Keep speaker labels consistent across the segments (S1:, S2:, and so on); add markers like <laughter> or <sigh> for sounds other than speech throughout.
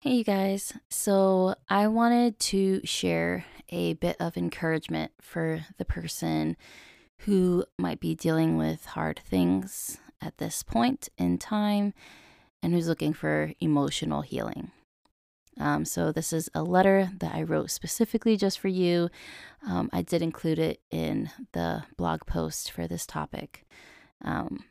S1: Hey, you guys. So, I wanted to share a bit of encouragement for the person who might be dealing with hard things at this point in time and who's looking for emotional healing. Um, so, this is a letter that I wrote specifically just for you. Um, I did include it in the blog post for this topic. Um,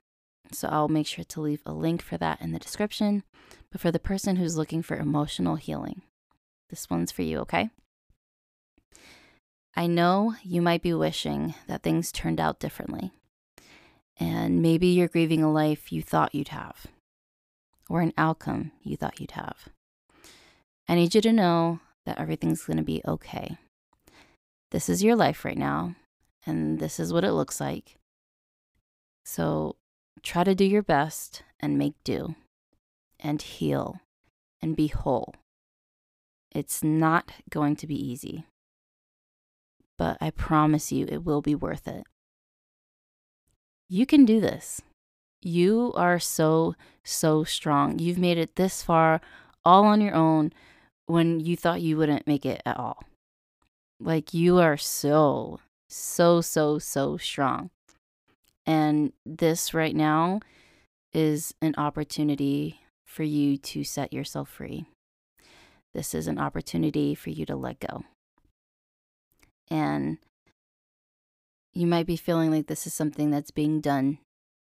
S1: so, I'll make sure to leave a link for that in the description. But for the person who's looking for emotional healing, this one's for you, okay? I know you might be wishing that things turned out differently. And maybe you're grieving a life you thought you'd have, or an outcome you thought you'd have. I need you to know that everything's going to be okay. This is your life right now, and this is what it looks like. So try to do your best and make do, and heal, and be whole. It's not going to be easy, but I promise you it will be worth it. You can do this. You are so, so strong. You've made it this far all on your own when you thought you wouldn't make it at all. Like you are so, so, so, so strong. And this right now is an opportunity for you to set yourself free. This is an opportunity for you to let go. And you might be feeling like this is something that's being done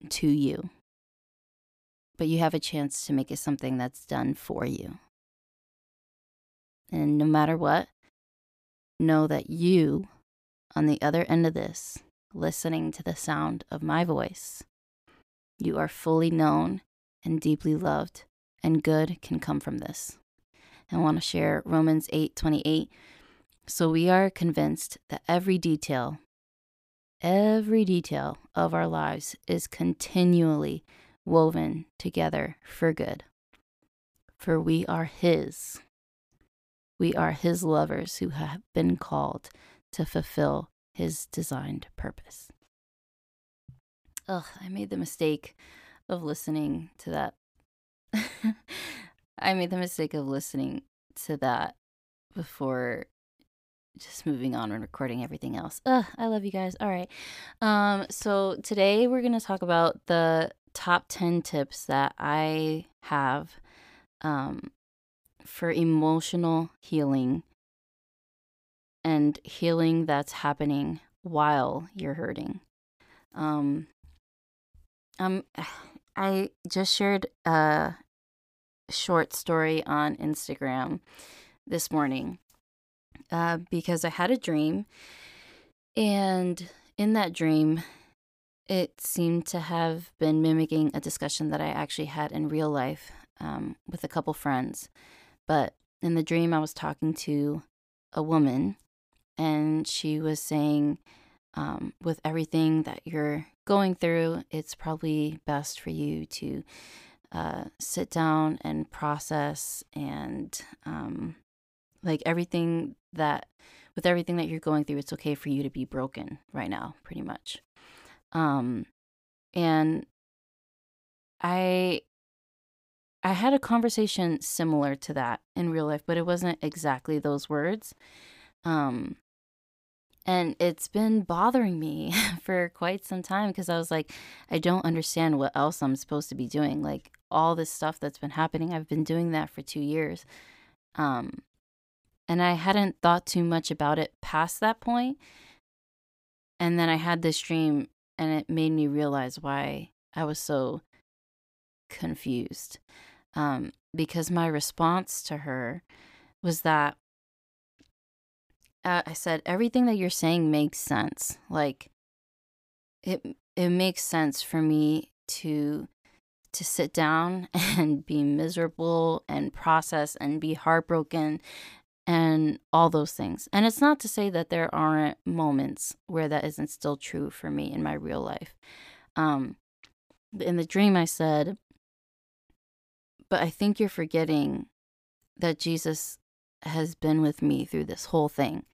S1: to you, but you have a chance to make it something that's done for you. And no matter what, know that you, on the other end of this, listening to the sound of my voice, you are fully known and deeply loved, and good can come from this. I want to share Romans 8 28. So we are convinced that every detail, every detail of our lives is continually woven together for good. For we are His. We are His lovers who have been called to fulfill His designed purpose. Ugh, I made the mistake of listening to that. <laughs> I made the mistake of listening to that before just moving on and recording everything else. Ugh, I love you guys. All right. Um, so today we're going to talk about the top 10 tips that I have um, for emotional healing and healing that's happening while you're hurting. Um, um, <sighs> I just shared a short story on Instagram this morning uh, because I had a dream, and in that dream, it seemed to have been mimicking a discussion that I actually had in real life um, with a couple friends. But in the dream, I was talking to a woman, and she was saying, um, with everything that you're going through, it's probably best for you to uh, sit down and process and um, like everything that with everything that you're going through it's okay for you to be broken right now pretty much um and i I had a conversation similar to that in real life, but it wasn't exactly those words. Um, and it's been bothering me <laughs> for quite some time because I was like, I don't understand what else I'm supposed to be doing. Like all this stuff that's been happening, I've been doing that for two years. Um, and I hadn't thought too much about it past that point. And then I had this dream, and it made me realize why I was so confused um, because my response to her was that uh, I said everything that you're saying makes sense. Like it it makes sense for me to to sit down <laughs> and be miserable and process and be heartbroken and all those things. And it's not to say that there aren't moments where that isn't still true for me in my real life. Um in the dream I said but I think you're forgetting that Jesus has been with me through this whole thing.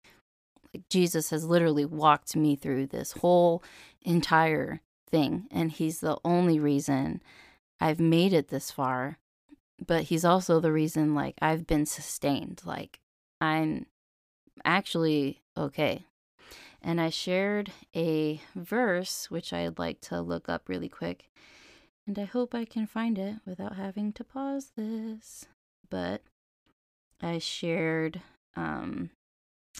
S1: Jesus has literally walked me through this whole entire thing. And he's the only reason I've made it this far. but he's also the reason like I've been sustained. Like I'm actually okay. And I shared a verse which I'd like to look up really quick. And I hope I can find it without having to pause this. But I shared um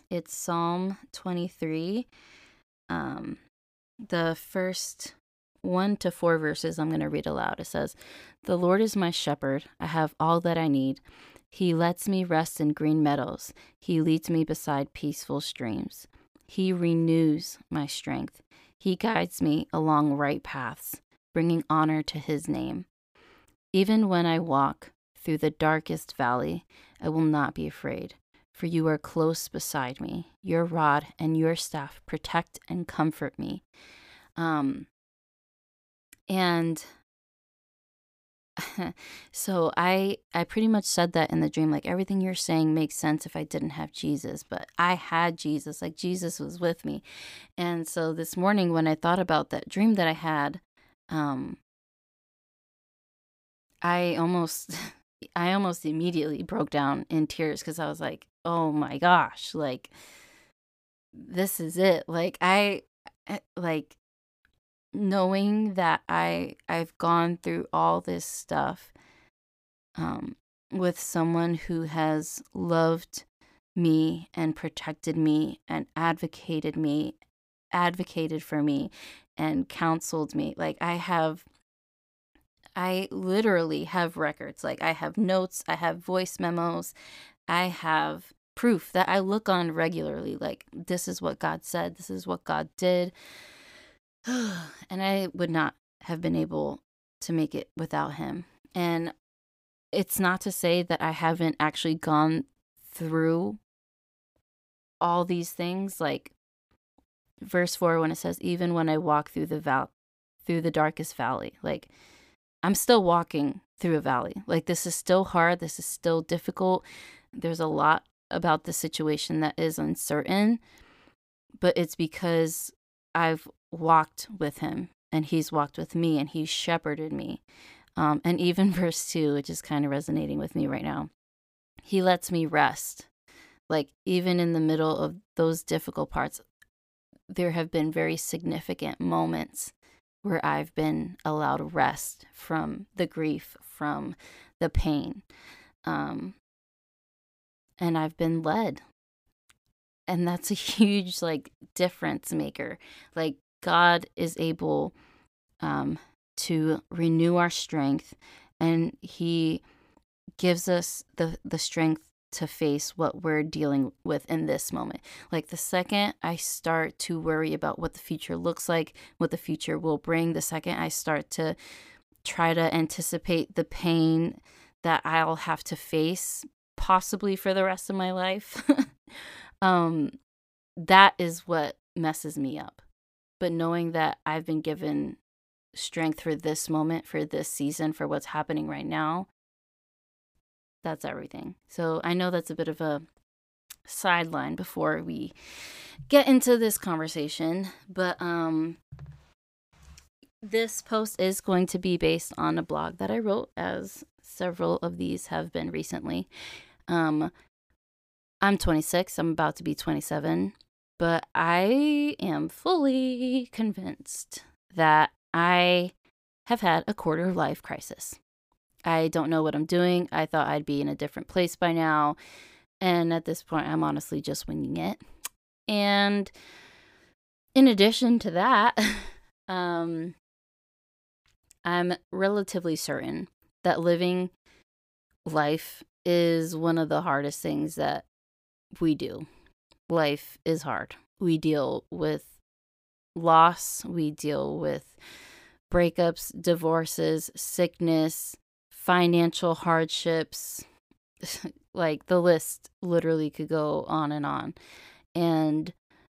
S1: it's Psalm 23 um the first 1 to 4 verses I'm going to read aloud. It says, "The Lord is my shepherd; I have all that I need. He lets me rest in green meadows. He leads me beside peaceful streams. He renews my strength. He guides me along right paths, bringing honor to his name. Even when I walk through the darkest valley, I will not be afraid, for you are close beside me. Your rod and your staff protect and comfort me. Um, and <laughs> so I I pretty much said that in the dream like everything you're saying makes sense if I didn't have Jesus, but I had Jesus, like Jesus was with me. And so this morning when I thought about that dream that I had, um I almost <laughs> I almost immediately broke down in tears cuz I was like, "Oh my gosh, like this is it." Like I eh, like knowing that I I've gone through all this stuff um, with someone who has loved me and protected me and advocated me, advocated for me and counseled me. Like I have I literally have records. Like I have notes, I have voice memos, I have proof that I look on regularly. Like this is what God said, this is what God did. <sighs> and I would not have been able to make it without him. And it's not to say that I haven't actually gone through all these things like verse 4 when it says even when I walk through the val through the darkest valley like I'm still walking through a valley like this is still hard this is still difficult there's a lot about the situation that is uncertain but it's because I've walked with him and he's walked with me and he's shepherded me. Um, and even <laughs> verse two, which is kind of resonating with me right now, he lets me rest. Like, even in the middle of those difficult parts, there have been very significant moments where I've been allowed rest from the grief, from the pain. Um, and I've been led. And that's a <laughs> huge, like, difference maker. Like, God is able um, to renew our strength, and He gives us the the strength to face what we're dealing with in this moment. Like the second I start to worry about what the future looks like, what the future will bring, the second I start to try to anticipate the pain that I'll have to face possibly for the rest of my life. <laughs> um that is what messes me up but knowing that I've been given strength for this moment, for this season, for what's happening right now, that's everything. So I know that's a bit of a sideline before we get into this conversation, but um this post is going to be based on a blog that I wrote as several of these have been recently. Um I'm 26, I'm about to be 27. But I am fully convinced that I have had a quarter life crisis. I don't know what I'm doing. I thought I'd be in a different place by now. And at this point, I'm honestly just winging it. And in addition to that, <laughs> um, I'm relatively certain that living life is one of the hardest things that we do life is hard. We deal with loss, we deal with breakups, divorces, sickness, financial hardships. <laughs> like the list literally could go on and on. And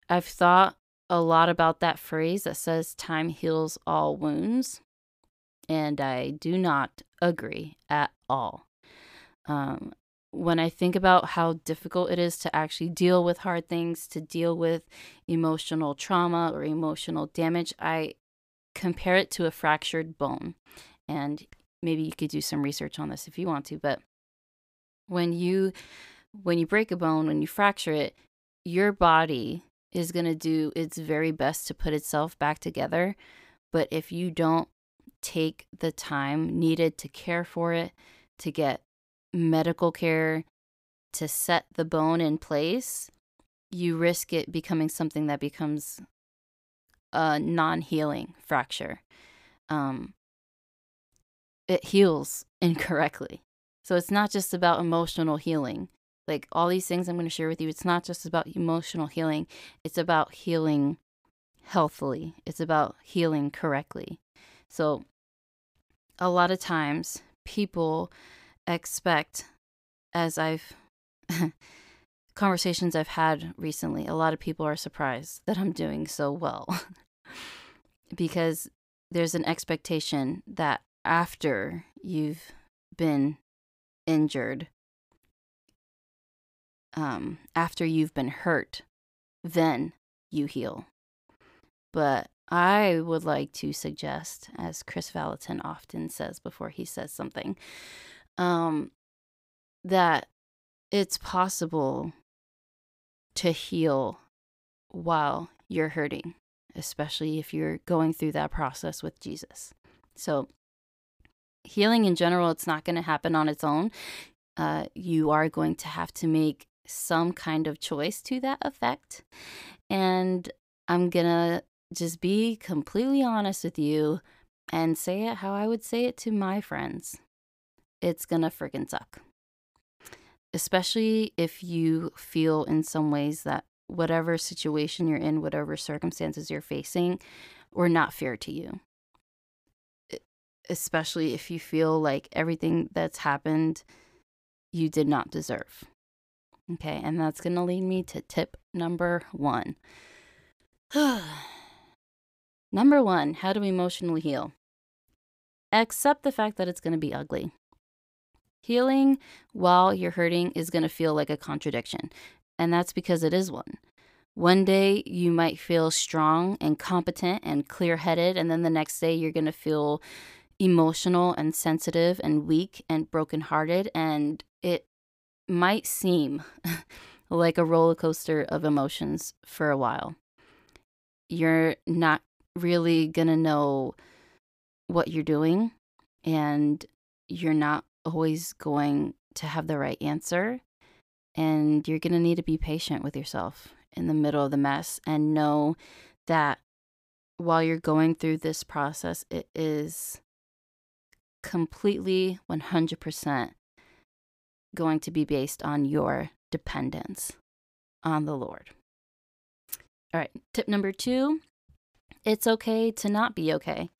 S1: I've thought a lot about that phrase that says time heals all wounds. And I do not agree at all. Um, when I think about how difficult it is to actually deal with hard things, to deal with emotional trauma or emotional damage, I compare it to a fractured bone. And maybe you could do some research on this if you want to, but when you when you break a bone, when you fracture it, your body is going to do its very best to put itself back together. But if you don't take the time needed to care for it, to get medical care, to set the bone in place, you risk it becoming something that becomes a non healing fracture. Um, it heals <laughs> incorrectly. So it's not just about emotional healing. Like all these things I'm going to share with you, it's not just about emotional healing, it's about healing healthily, it's about healing correctly. So a lot of times people expect, as I've <laughs> conversations I've had recently, a lot of people are surprised that I'm doing so well <laughs> because there's an expectation that after you've been injured, um, after you've been hurt, then you heal. But I would like to suggest, as Kris Vallotton often says before he says something, um, that it's possible to heal while you're hurting, especially if you're going through that process with Jesus. So, healing in general, it's not going to happen on its own. Uh, you are going to have to make some kind of choice to that effect. And I'm going to just be completely honest with you and say it how I would say it to my friends. It's going to freaking suck. Especially if you feel in some ways that whatever situation you're in, whatever circumstances you're facing, were not fair to you especially if you feel like everything that's happened you did not deserve. Okay, and that's going to lead me to tip number one. <sighs> number one, how to emotionally heal. Accept the fact that it's going to be ugly. Healing while you're hurting is going to feel like a contradiction, and that's because it is one. One day you might feel strong and competent and clear headed, and then the next day you're going to feel emotional and sensitive and weak and brokenhearted, and it might seem <laughs> like a roller coaster of emotions for a while. You're not really gonna know what you're doing, and you're not always going to have the right answer. And you're gonna need to be patient with yourself in the middle of the mess and know that while you're going through this process, it is completely 100% going to be based on your dependence on the Lord. All right, tip number two it's okay to not be okay.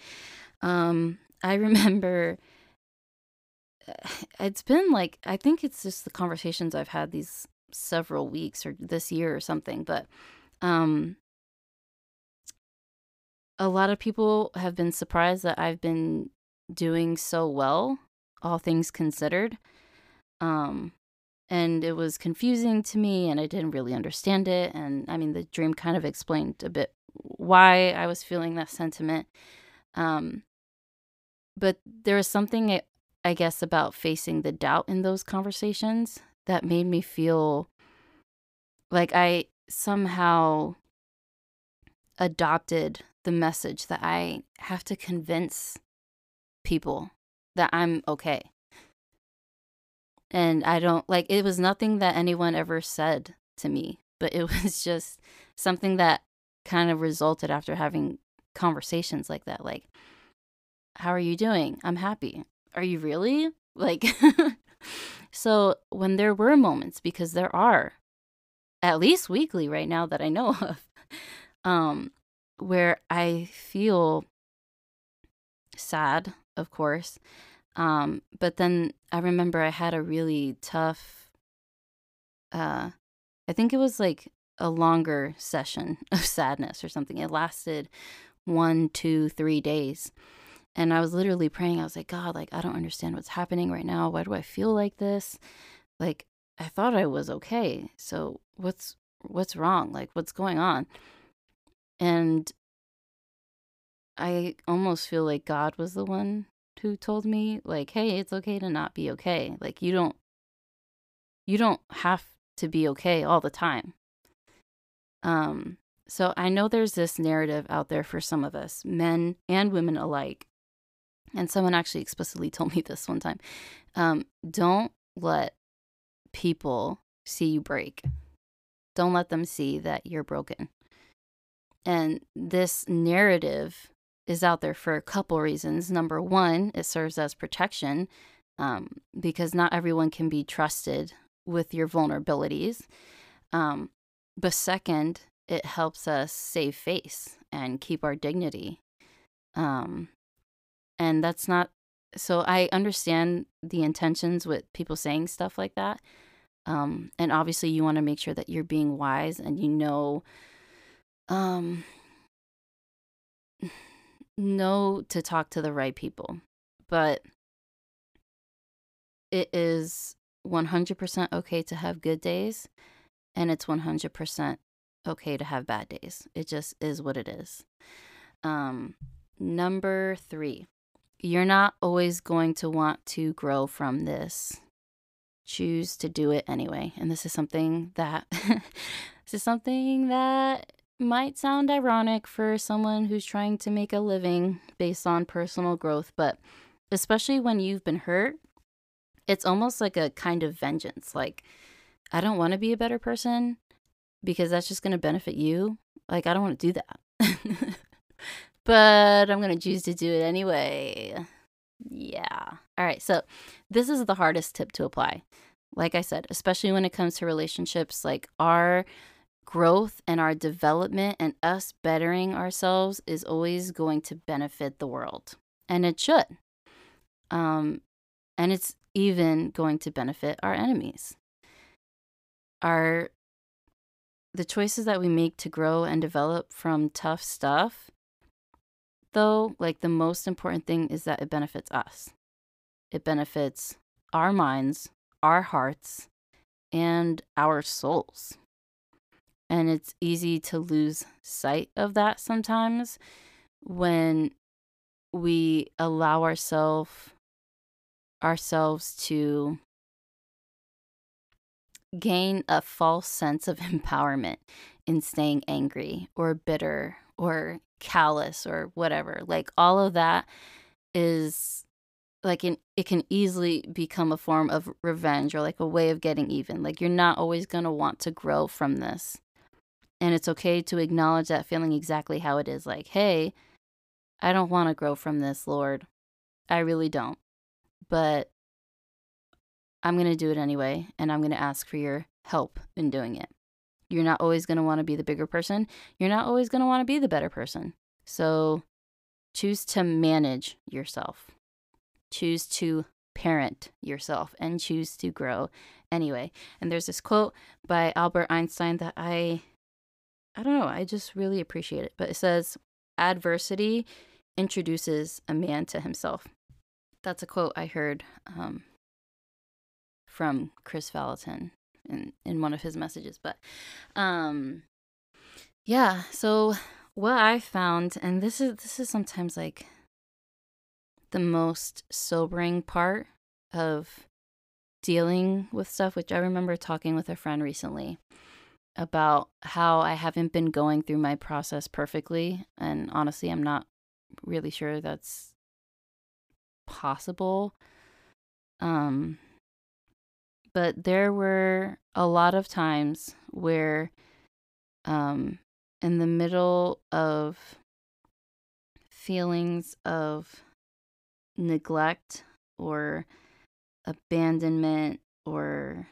S1: Um, I <laughs> remember <sighs> it's been like, I think it's just the conversations I've had these several weeks or this year or something, but um, a lot of people have been surprised that I've been doing so well, all things considered. Um, and it was confusing to me, and I didn't really understand it. And I mean, the dream kind of explained a bit why I was feeling that sentiment. Um, but there was something, I guess, about facing the doubt in those conversations that made me feel like I somehow adopted the message that I have to convince people that I'm okay. And I don't like it was nothing that anyone ever said to me, but it <laughs> was just something that kind of resulted after having conversations like that. Like, how are you doing? I'm happy. Are you really? Like, <laughs> so when there were moments, because there are at least weekly right now that I know <laughs> of, um, where I feel sad of course. Um, but then I remember I had a really tough, uh, I think it was like a longer session <laughs> of sadness or something. It lasted one, two, three days. And I was literally praying. I was like, God, like, I don't understand what's happening right now. Why do I feel like this? Like, I thought I was okay. So what's what's wrong? Like, what's going on? And I almost feel like God was the one who told me like, "Hey, it's okay to not be okay. Like you don't you don't have to be okay all the time." Um so I know there's this narrative out there for some of us, men and women alike. And someone actually explicitly <laughs> told me this one time. Um, don't let people see you break. Don't let them see that you're broken. And this narrative is out there for a couple reasons. Number one, it serves as protection um, because not everyone can be trusted with your vulnerabilities. Um, but second, it helps us save face and keep our dignity. Um, and that's not so I understand the intentions with people saying stuff like that. Um, and obviously you want to make sure that you're being wise and you know um <sighs> know to talk to the right people. But it is 100% okay to have good days and it's 100% okay to have bad days. It just is what it is. Um, number three, you're not always going to want to grow from this. Choose to do it anyway. And this is something that <laughs> this is something that might sound ironic for someone who's trying to make a living based on personal growth, but especially when you've been hurt, it's almost like a kind of vengeance. Like, I don't want to be a better person because that's just going to benefit you. Like, I don't want to do that. <laughs> but I'm going to choose to do it anyway. Yeah. All right. So, this is the hardest tip to apply. Like I said, especially when it comes to relationships, like our growth and our development and us bettering ourselves is always going to benefit the world. And it should. Um, and it's even going to benefit our enemies. Our the choices that we make to grow and develop from tough stuff, though, like the most important thing is that it benefits us. It benefits our minds, our hearts, and our souls. And it's easy to lose sight of that sometimes when we allow ourselves ourselves to gain a false sense of <laughs> empowerment in staying angry or bitter or callous or whatever. Like all of that is like an, it can easily become a form of revenge or like a way of getting even. Like you're not always going to want to grow from this. And it's okay to acknowledge that feeling exactly how it is like, "Hey, I don't want to grow from this, Lord. I really don't." But I'm going to do it anyway, and I'm going to ask for your help in doing it. You're not always going to want to be the bigger person. You're not always going to want to be the better person. So choose to manage yourself, choose to parent yourself, and choose to grow anyway. And there's this quote by Albert Einstein that I, I don't know, I just really appreciate it. But it says, adversity introduces a man to himself. That's a quote I heard um, from Kris Vallotton in in one of his messages. But um yeah, so what I found and this is this is sometimes like the most sobering part of dealing with stuff, which I remember talking with a friend recently about how I haven't been going through my process perfectly. And honestly, I'm not really sure that's possible. Um, but there were a lot of times where um in the middle of feelings of neglect or abandonment or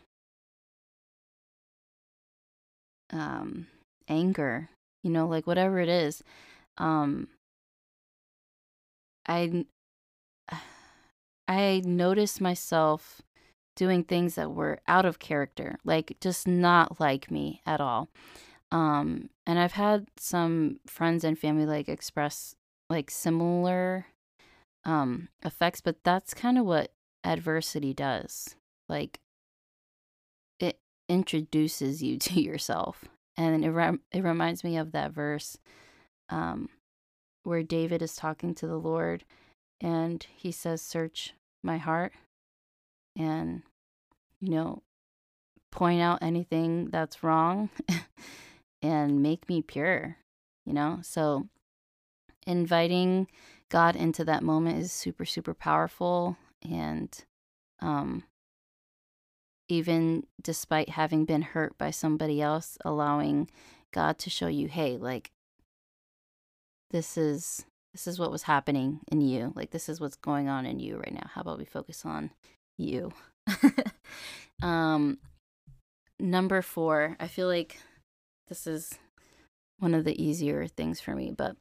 S1: um anger you know like whatever it is um i <sighs> i noticed myself doing things that were out of character, like just not like me at all. Um, and I've had some friends and family like express like similar um effects, but that's kind of what adversity does. Like it introduces you <laughs> to yourself. And it rem- it reminds me of that verse um where David is talking to the Lord and he says, Search my heart and, you know, point out anything that's wrong <laughs> and make me pure, you know? So, inviting God into that moment is super, super powerful. And um, even despite having been hurt by somebody else, allowing God to show you, hey, like, this is this is what was happening in you like this is what's going on in you right now how about we focus on you <laughs> um number 4 i feel like this is one of the easier things for me but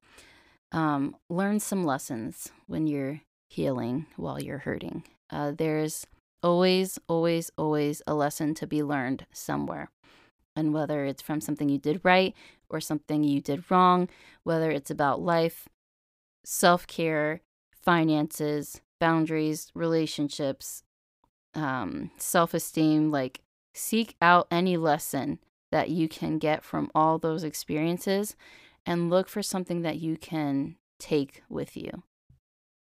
S1: um learn some lessons when you're healing while you're hurting. Uh there's always always always a lesson to be learned somewhere. And whether it's from something you did right or something you did wrong whether it's about life self care, finances, boundaries, relationships, um, self esteem. Like, seek out any lesson that you can get from all those experiences and look for something that you can take with you.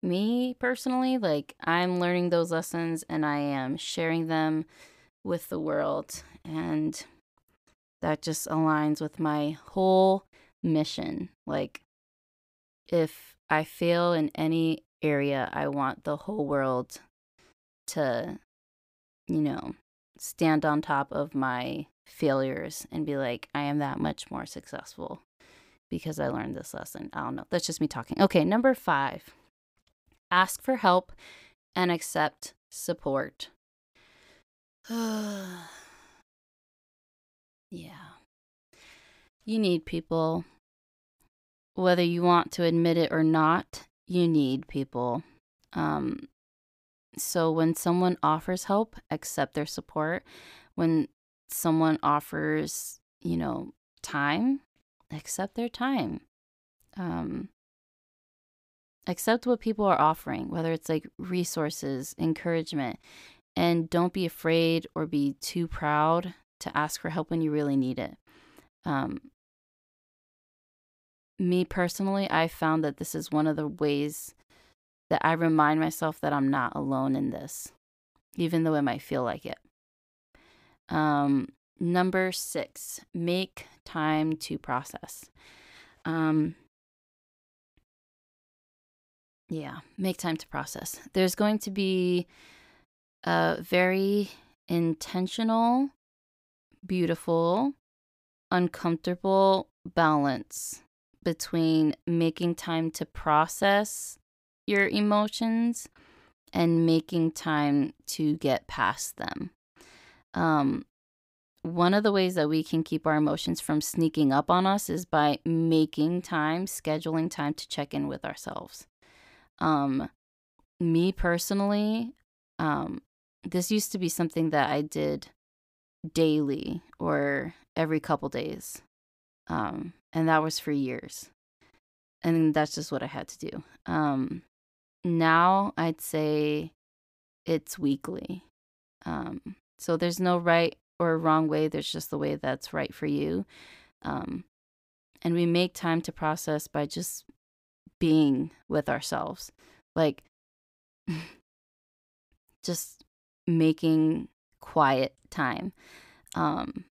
S1: Me personally, like, I'm learning those lessons and I am sharing them with the world. And that just aligns with my whole mission. Like, if I fail in any area, I want the whole world to, you know, stand on top of my failures and be like, I am that much more successful because I learned this lesson. I don't know. That's just me talking. Okay, number five ask for help and accept support. <sighs> yeah. You need people whether you want to admit it or not, you need people. Um, so when someone offers help, accept their support. When someone offers, you know, time, accept their time. Um, accept what people are offering, whether it's like resources, encouragement, and don't be afraid or be too proud to ask for help when you really need it. Um, me personally, I found that this is one of the ways that I remind myself that I'm not alone in this, even though it might feel like it. Um, number six, make time to process. Um, yeah, make time to process. There's going to be a very intentional, beautiful, uncomfortable balance between making time to process your emotions and making time to get past them. Um, one of the ways that we can keep our emotions from sneaking up on us is by making time, scheduling time to check in with ourselves. Um, me personally, um, this used to be something that I did daily or every couple days. Um, and that was for years. And that's just what I had to do. Um, now I'd say it's weekly. Um, so there's no right or wrong way. There's just the way that's right for you. Um, and we make time to process by just being with ourselves. Like, <laughs> just making quiet time. Um,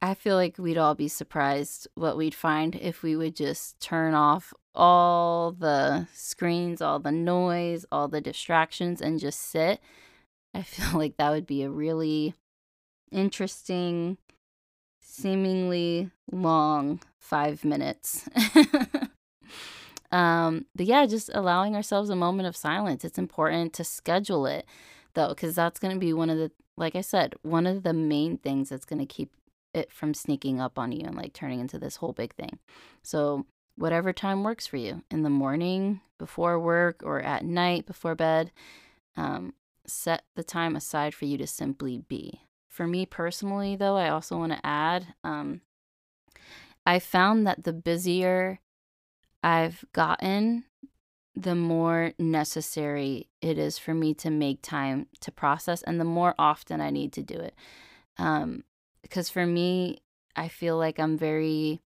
S1: I feel like we'd all be surprised what we'd find if we would just turn off all the screens, all the noise, all the distractions, and just sit. I <laughs> feel like that would be a really interesting, seemingly long five minutes. <laughs> um, but yeah, just allowing ourselves a moment of silence. It's important to schedule it though, because that's going to be one of the, like I said, one of the main things that's going to keep it from sneaking up on you and like turning into this whole big thing. So, whatever time works for you in the morning, before work, or at night before bed, um, set the time aside for you to simply be. For me personally, though, I also want to add um, I found that the busier I've gotten, the more necessary it is for me to make time to process and the more often I need to do it. Um, because for me, I feel like I'm very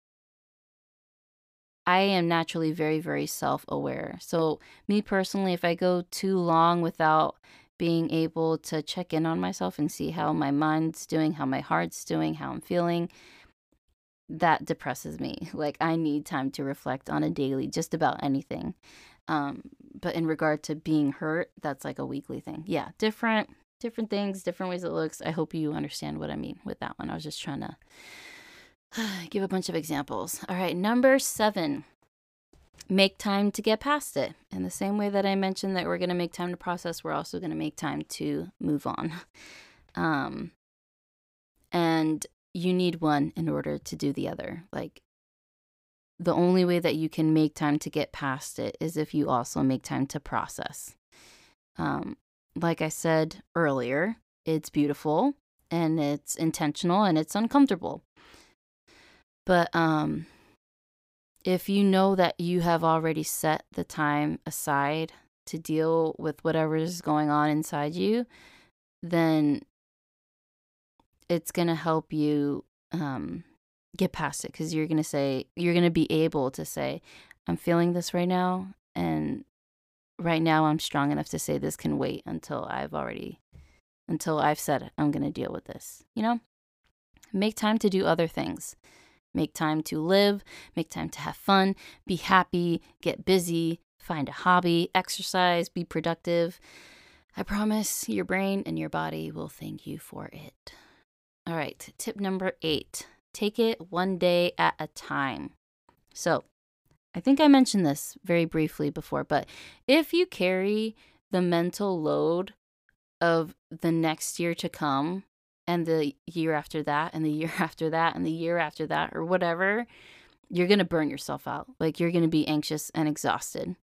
S1: I am naturally very, very self aware. So, me personally, if I go too long without being able to check in on myself and see how my mind's doing, how my heart's doing, how I'm feeling, that depresses me. <laughs> Like, I need time to reflect on a daily, just about anything. Um, but in regard to being hurt, that's like a weekly thing. Yeah, different, different things, different ways it looks. I hope you understand what I mean with that one. I was just trying to <sighs> give a bunch of examples. All right, number seven make time to get past it. In the same way that I mentioned that we're going to make time to process, we're also going to make time to move on. <laughs> Um, and you need one in order to do the other. Like, the only way that you can make time to get past it is if you also make time to process. Um, like I said earlier, it's beautiful and it's intentional and it's uncomfortable. But um, if you know that you have already set the time aside to deal with whatever is going on inside you, then it's going to help you um, get past it because you're going to say, you're going to be able to say, I'm feeling this right now. And right now, I'm strong enough to say this can wait until I've already, until I've said I'm going to deal with this. You know, make time to do other things. Make time to live, make time to have fun, be happy, get busy, find a hobby, exercise, be productive. I promise your brain and your body will thank you for it. All right, tip number eight take it one day at a time. So, I think I mentioned this very briefly before, but if you carry the mental load of the next year to come and the year after that and the year <laughs> after that and the year after that or whatever you're going to burn yourself out. Like you're going to be anxious and exhausted.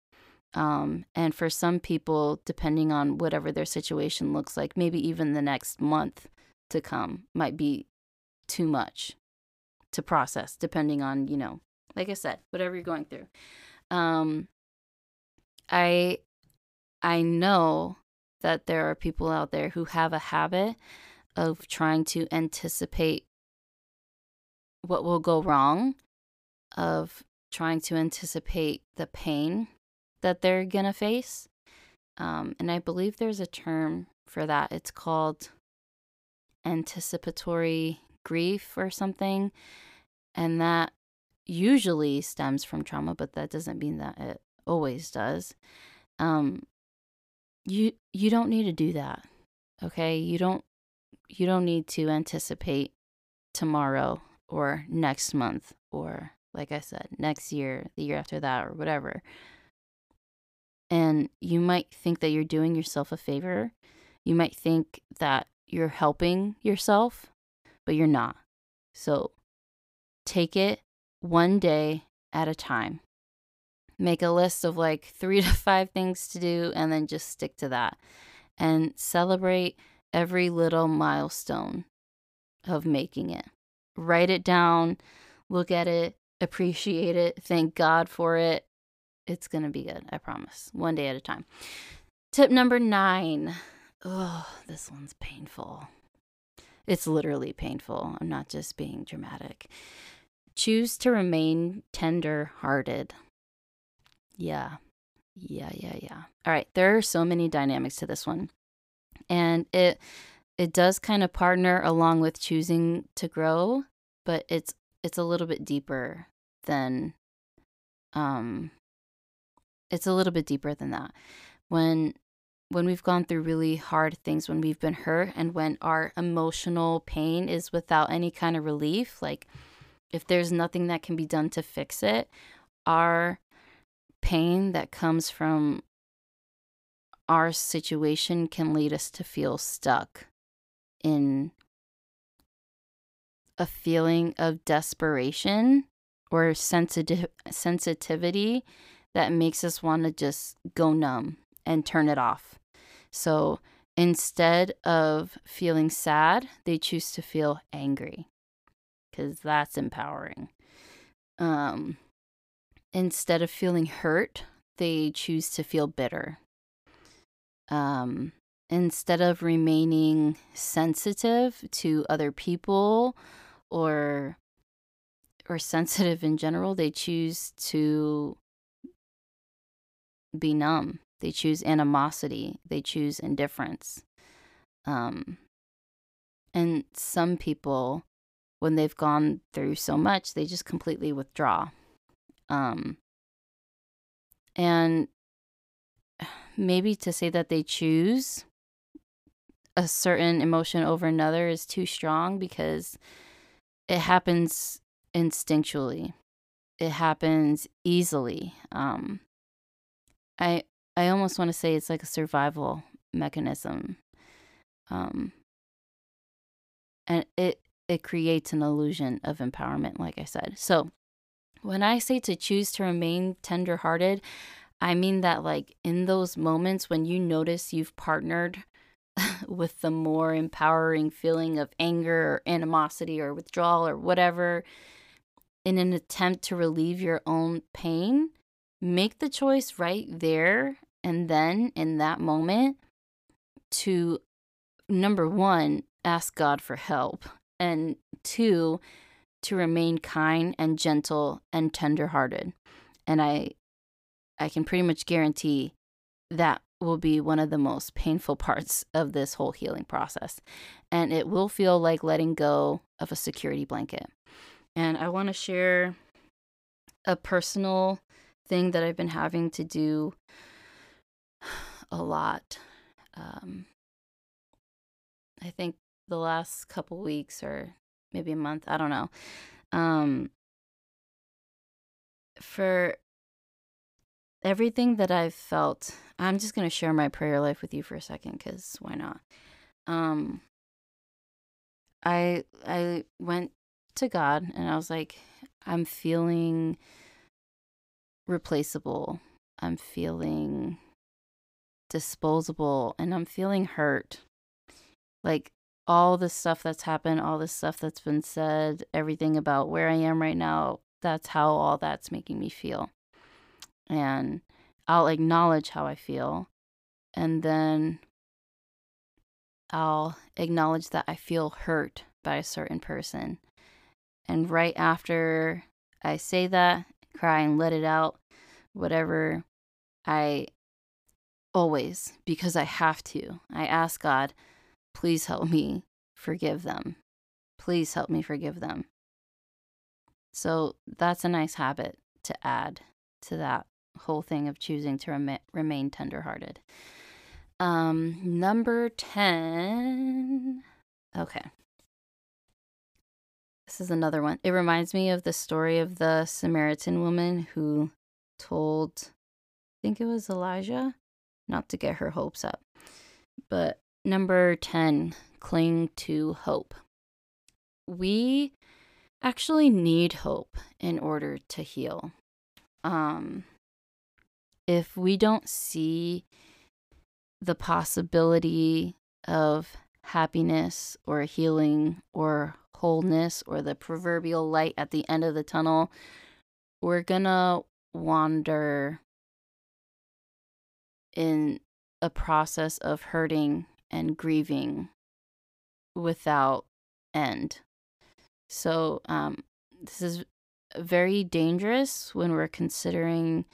S1: Um, and for some people depending on whatever their situation looks like maybe even the next month to come might be too much to process depending on you know like i said whatever you're going through. Um, i i know that there are people out there who have a habit of trying to anticipate what will go wrong, of trying to anticipate the pain that they're going to face. Um, and I believe there's a term for that. It's called anticipatory grief or something. And that usually stems from trauma, but that doesn't mean that it always does. Um, you you don't need to do that. Okay? You don't you don't need to anticipate tomorrow or next month or like I said, next year, the year after that or whatever. And you might think that you're doing yourself a favor. You might think that you're helping yourself, but you're not. So take it one day at a time. Make a list of like three to <laughs> five things to do and then just stick to that. And celebrate every little milestone of making it. Write it down, look at it, appreciate it, thank God for it. It's going to be good, I promise. One day at a time. Tip number nine. Oh, this one's painful. It's literally painful. I'm not just being dramatic. Choose to remain tender hearted. Yeah. Yeah, yeah, yeah. All right. There are so many dynamics to this one and it it does kind of partner along with choosing to grow but it's it's a little bit deeper than um it's a little bit deeper than that. When when we've gone through really hard things when we've been hurt and when our emotional pain is without any kind of relief like if there's nothing that can be done to fix it our pain that comes from our situation can lead us to feel stuck in a feeling of desperation or sensitive sensitivity that makes us want to just go numb and turn it off. So instead of feeling sad, they choose to feel angry because that's empowering. Um, instead of feeling hurt, they choose to feel bitter um, instead of remaining sensitive to other people or or sensitive in general, they choose to be numb. They choose animosity. They choose indifference. Um, and some people, when they've gone through so much, they just completely withdraw. Um, and maybe to say that they choose a certain emotion over another is too strong because it happens instinctually. It happens easily. Um, I I almost want to say it's like a survival mechanism. Um, and it it creates an illusion of empowerment like I said. So, when I say to choose to remain tenderhearted, I mean that like in those moments when you notice you've partnered <laughs> with the more empowering feeling of anger or animosity or withdrawal or whatever in an attempt to relieve your own pain, make the choice right there and then in that moment to number one, ask God for help, and two, to remain kind and gentle and tenderhearted. And I I can pretty much guarantee that will be one of the most painful <laughs> parts of this whole healing process. And it will feel like letting go of a security blanket. And I want to share a personal thing that I've been having to do <sighs> a lot. Um, I think the last couple weeks or maybe a month, I don't know. Um, for everything that I've felt, I'm just going to share my prayer life with you for a second cuz why not? Um I I went to God and I was like I'm feeling replaceable. I'm feeling disposable and I'm feeling hurt. Like all the stuff that's happened, all the stuff that's been said, everything about where I am right now, that's how all that's making me feel and I'll acknowledge how I feel. And then I'll acknowledge that I feel hurt by a certain person. And right after I say that, cry and let it out, whatever, I always, because I have to, I ask God, please help me forgive them. Please help me forgive them. So that's a nice habit to add to that whole thing of choosing to rem- remain tenderhearted. Um, number 10. Okay. This is another one. It reminds me of the story of the Samaritan woman who told, I think it was Elijah, not to get her hopes up. But number 10, cling to hope. We actually need hope in order to heal. Um, if we don't see the possibility of happiness or healing or wholeness or the proverbial light at the end of the tunnel, we're gonna wander in a process of hurting and grieving without end. So, um, this is very dangerous when we're considering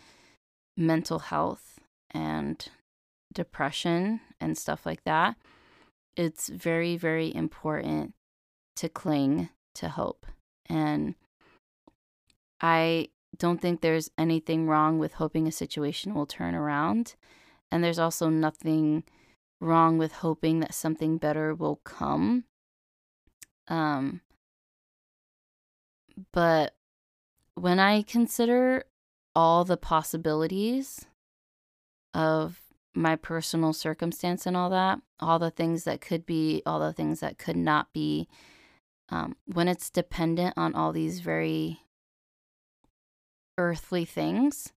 S1: mental health and depression and stuff like that, it's very, very important to cling to hope. And I don't think there's anything wrong with hoping a situation will turn around. And there's also nothing wrong with hoping that something better will come. Um, but when I consider all the possibilities of my personal circumstance and all that, all the things that could be, all the things that could not be, um, when it's dependent on all these very earthly things,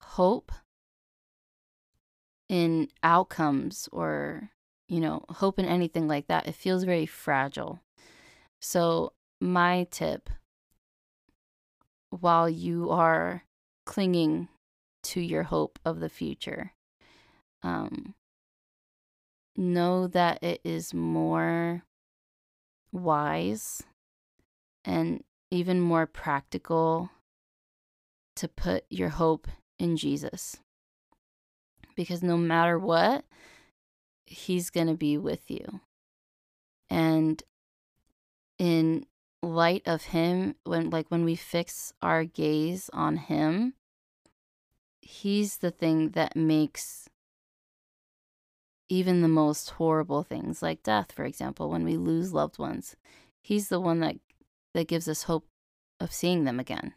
S1: hope in outcomes or, you know, hope in anything like that, it feels very fragile. So, my tip while you are clinging to your hope of the future. Um, know that it is more wise and even more practical to put your hope in Jesus. Because no matter what, He's going to be with you. And in light of Him, when like when we fix our gaze on Him, He's the thing that makes even the most horrible things like death, for example, when we lose loved ones. He's the one that that gives us hope of seeing them again.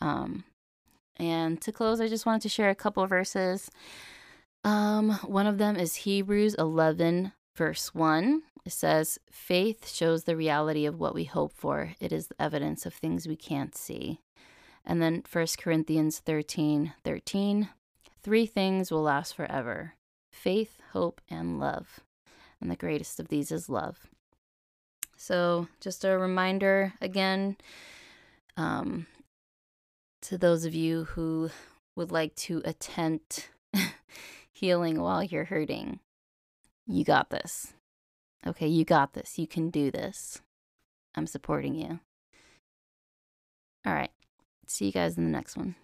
S1: Um, and to close, I just wanted to share a couple verses. Um, one of them is Hebrews 11, verse 1. It says, Faith shows the reality of what we hope for, it is the evidence of things we can't see. And then 1 Corinthians 13, 13. Three things will last forever faith, hope, and love. And the greatest of these is love. So, just a reminder again um, to those of you who would like to attempt <laughs> healing while you're hurting, you got this. Okay, you got this. You can do this. I'm supporting you. All right. See you guys in the next one.